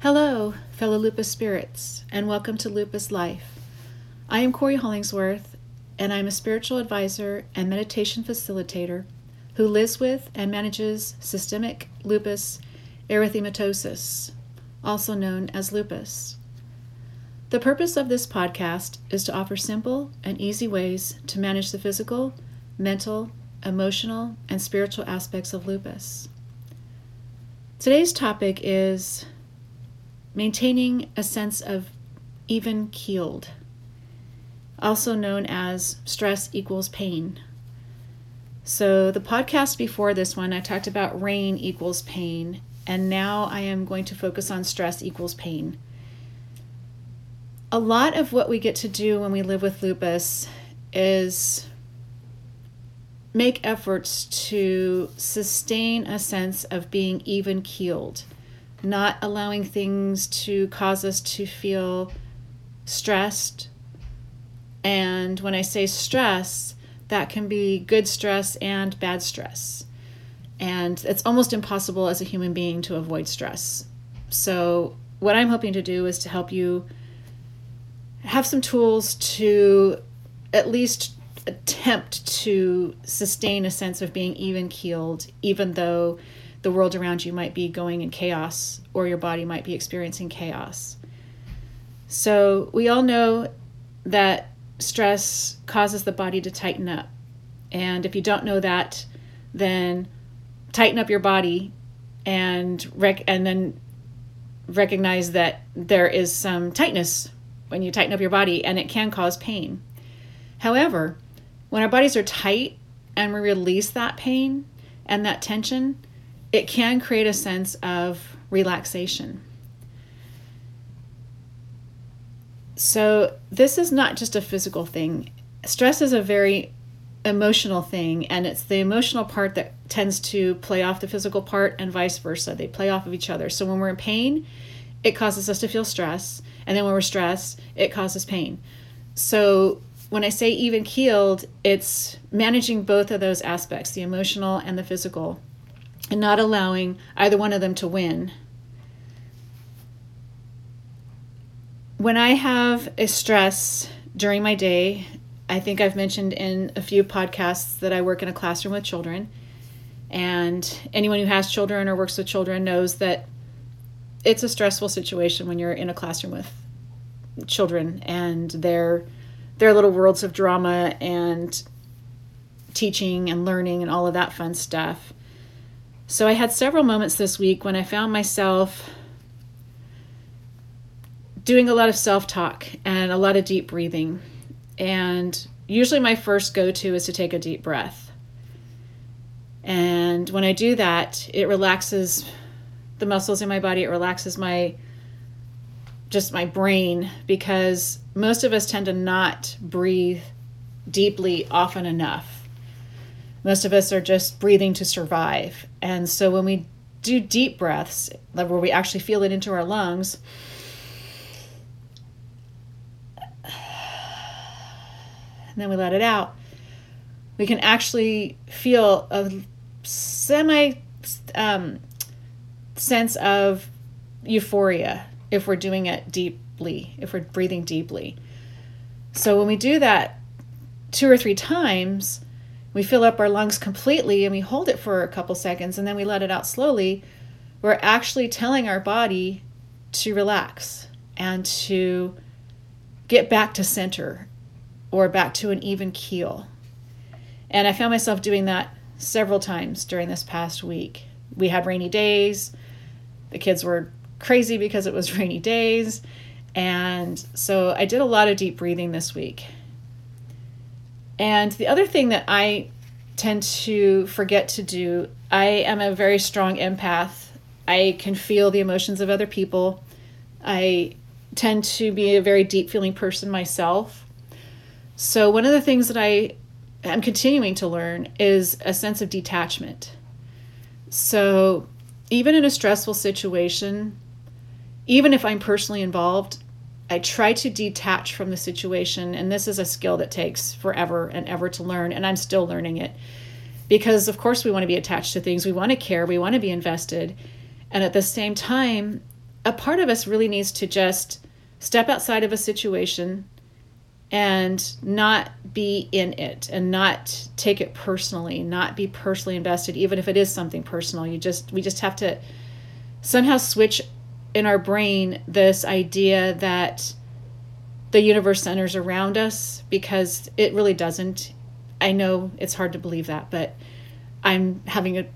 Hello, fellow lupus spirits, and welcome to Lupus Life. I am Cory Hollingsworth, and I'm a spiritual advisor and meditation facilitator who lives with and manages systemic lupus erythematosus, also known as lupus. The purpose of this podcast is to offer simple and easy ways to manage the physical, mental, emotional, and spiritual aspects of lupus. Today's topic is maintaining a sense of even keeled, also known as stress equals pain. So, the podcast before this one, I talked about rain equals pain, and now I am going to focus on stress equals pain. A lot of what we get to do when we live with lupus is make efforts to sustain a sense of being even keeled, not allowing things to cause us to feel stressed. And when I say stress, that can be good stress and bad stress. And it's almost impossible as a human being to avoid stress. So, what I'm hoping to do is to help you have some tools to at least attempt to sustain a sense of being even keeled, even though the world around you might be going in chaos or your body might be experiencing chaos. So, we all know that stress causes the body to tighten up. And if you don't know that, then tighten up your body and rec- and then recognize that there is some tightness when you tighten up your body and it can cause pain. However, when our bodies are tight and we release that pain and that tension, it can create a sense of relaxation. So, this is not just a physical thing. Stress is a very emotional thing, and it's the emotional part that tends to play off the physical part, and vice versa. They play off of each other. So, when we're in pain, it causes us to feel stress, and then when we're stressed, it causes pain. So, when I say even keeled, it's managing both of those aspects, the emotional and the physical, and not allowing either one of them to win. When I have a stress during my day, I think I've mentioned in a few podcasts that I work in a classroom with children. And anyone who has children or works with children knows that it's a stressful situation when you're in a classroom with children and they're their little worlds of drama and teaching and learning and all of that fun stuff. So I had several moments this week when I found myself doing a lot of self talk and a lot of deep breathing. And usually my first go to is to take a deep breath. And when I do that, it relaxes the muscles in my body, it relaxes my just my brain because most of us tend to not breathe deeply often enough. Most of us are just breathing to survive. And so when we do deep breaths, where we actually feel it into our lungs, and then we let it out, we can actually feel a semi um, sense of euphoria if we're doing it deeply, if we're breathing deeply. So when we do that two or three times, we fill up our lungs completely and we hold it for a couple seconds and then we let it out slowly. We're actually telling our body to relax and to get back to center or back to an even keel. And I found myself doing that several times during this past week. We had rainy days. The kids were crazy because it was rainy days. And so I did a lot of deep breathing this week. And the other thing that I tend to forget to do, I am a very strong empath. I can feel the emotions of other people. I tend to be a very deep feeling person myself. So, one of the things that I am continuing to learn is a sense of detachment. So, even in a stressful situation, even if I'm personally involved, I try to detach from the situation. And this is a skill that takes forever and ever to learn. And I'm still learning it because, of course, we want to be attached to things. We want to care. We want to be invested. And at the same time, a part of us really needs to just step outside of a situation and not be in it and not take it personally not be personally invested even if it is something personal you just we just have to somehow switch in our brain this idea that the universe centers around us because it really doesn't. I know it's hard to believe that but i'm having a,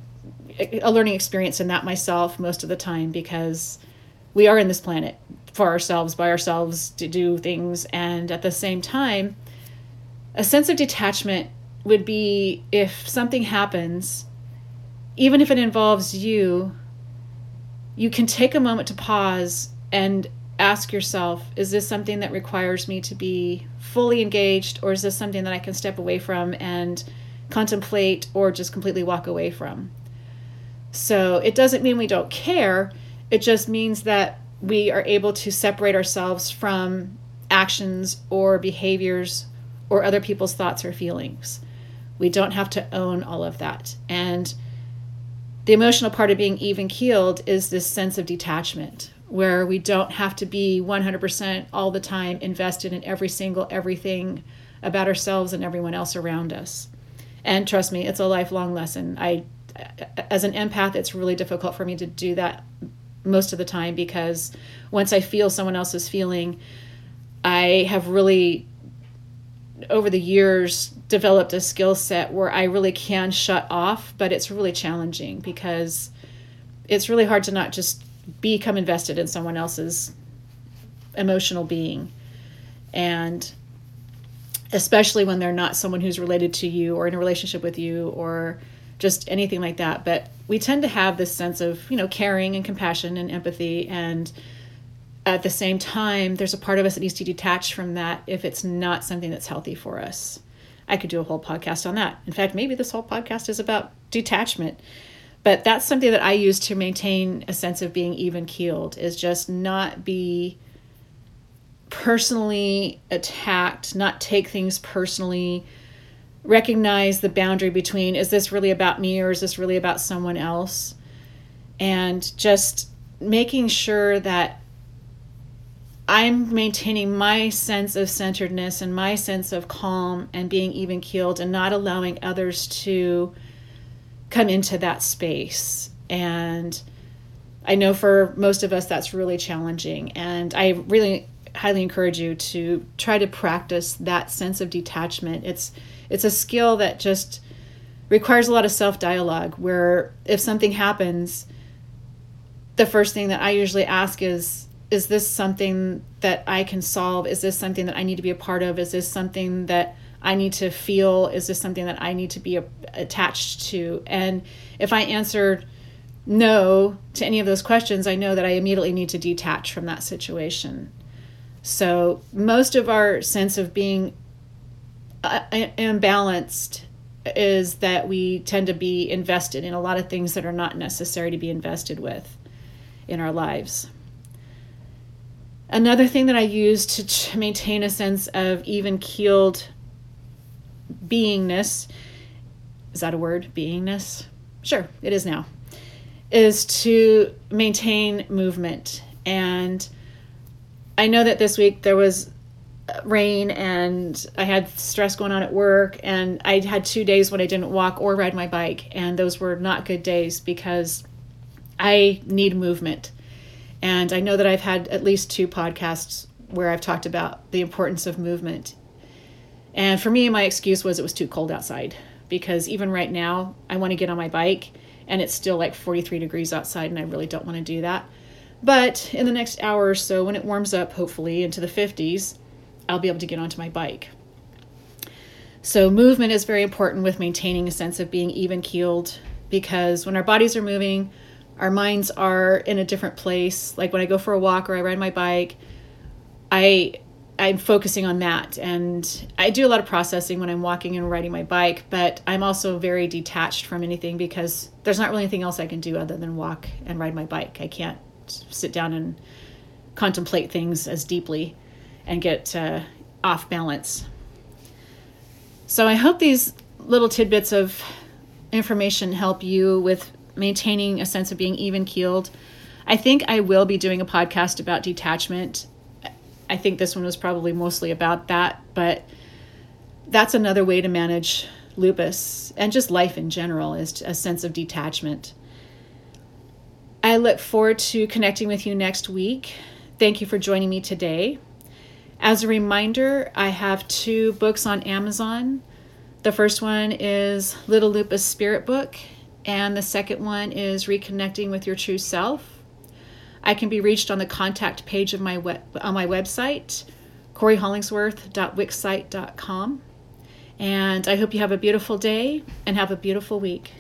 a learning experience in that myself most of the time because we are in this planet for ourselves by ourselves to do things. And at the same time a sense of detachment would be if something happens even if it involves you you can take a moment to pause and ask yourself is this something that requires me to be fully engaged or is this something that I can step away from and contemplate or just completely walk away from so it doesn't mean we don't care it just means that we are able to separate ourselves from actions or behaviors or other people's thoughts or feelings. We don't have to own all of that. And the emotional part of being even keeled is this sense of detachment where we don't have to be 100% all the time invested in every single everything about ourselves and everyone else around us. And trust me, it's a lifelong lesson. I as an empath, it's really difficult for me to do that most of the time because once I feel someone else's feeling, I have really over the years developed a skill set where I really can shut off, but it's really challenging because it's really hard to not just become invested in someone else's emotional being. And especially when they're not someone who's related to you or in a relationship with you or just anything like that. But we tend to have this sense of, you know, caring and compassion and empathy. And at the same time, there's a part of us that needs to detach from that if it's not something that's healthy for us. I could do a whole podcast on that. In fact, maybe this whole podcast is about detachment. But that's something that I use to maintain a sense of being even keeled, is just not be personally attacked, not take things personally, recognize the boundary between is this really about me or is this really about someone else? And just making sure that I'm maintaining my sense of centeredness and my sense of calm and being even keeled and not allowing others to come into that space. And I know for most of us that's really challenging. And I really highly encourage you to try to practice that sense of detachment. It's it's a skill that just requires a lot of self dialogue where if something happens the first thing that I usually ask is is this something that I can solve? Is this something that I need to be a part of? Is this something that I need to feel? Is this something that I need to be a, attached to? And if I answer no to any of those questions, I know that I immediately need to detach from that situation. So, most of our sense of being uh, imbalanced is that we tend to be invested in a lot of things that are not necessary to be invested with in our lives. Another thing that I use to maintain a sense of even keeled beingness is that a word? Beingness? Sure, it is now. Is to maintain movement. And I know that this week there was uh, rain and I had stress going on at work and I had 2 days when I didn't walk or ride my bike and those were not good days because I need movement. And I know that I've had at least two podcasts where I've talked about the importance of movement. And for me my excuse was it was too cold outside because even right now I want to get on my bike and it's still like 43 degrees outside and I really don't want to do that. But in the next hour or so, when it warms up, hopefully into the 50s, I'll be able to get onto my bike. So, movement is very important with maintaining a sense of being even keeled because when our bodies are moving, our minds are in a different place. Like when I go for a walk or I ride my bike, I I'm focusing on that and I do a lot of processing when I'm walking and riding my bike, but I'm also very detached from anything because there's not really anything else I can do other than walk and ride my bike. I can't sit down and contemplate things as deeply and get uh, off balance. So I hope these little tidbits of information help you with maintaining a sense of being even keeled. I think I will be doing a podcast about detachment. I think this one was probably mostly about that, but that's another way to manage lupus and just life in general is a sense of detachment. I look forward to connecting with you next week. Thank you for joining me today. As a reminder, I have two books on Amazon. The first one is Little Lupus Spirit Book, and the second one is Reconnecting with Your True Self. I can be reached on the contact page of my web, on my website, coryhollingsworth.wixsite.com. And I hope you have a beautiful day and have a beautiful week.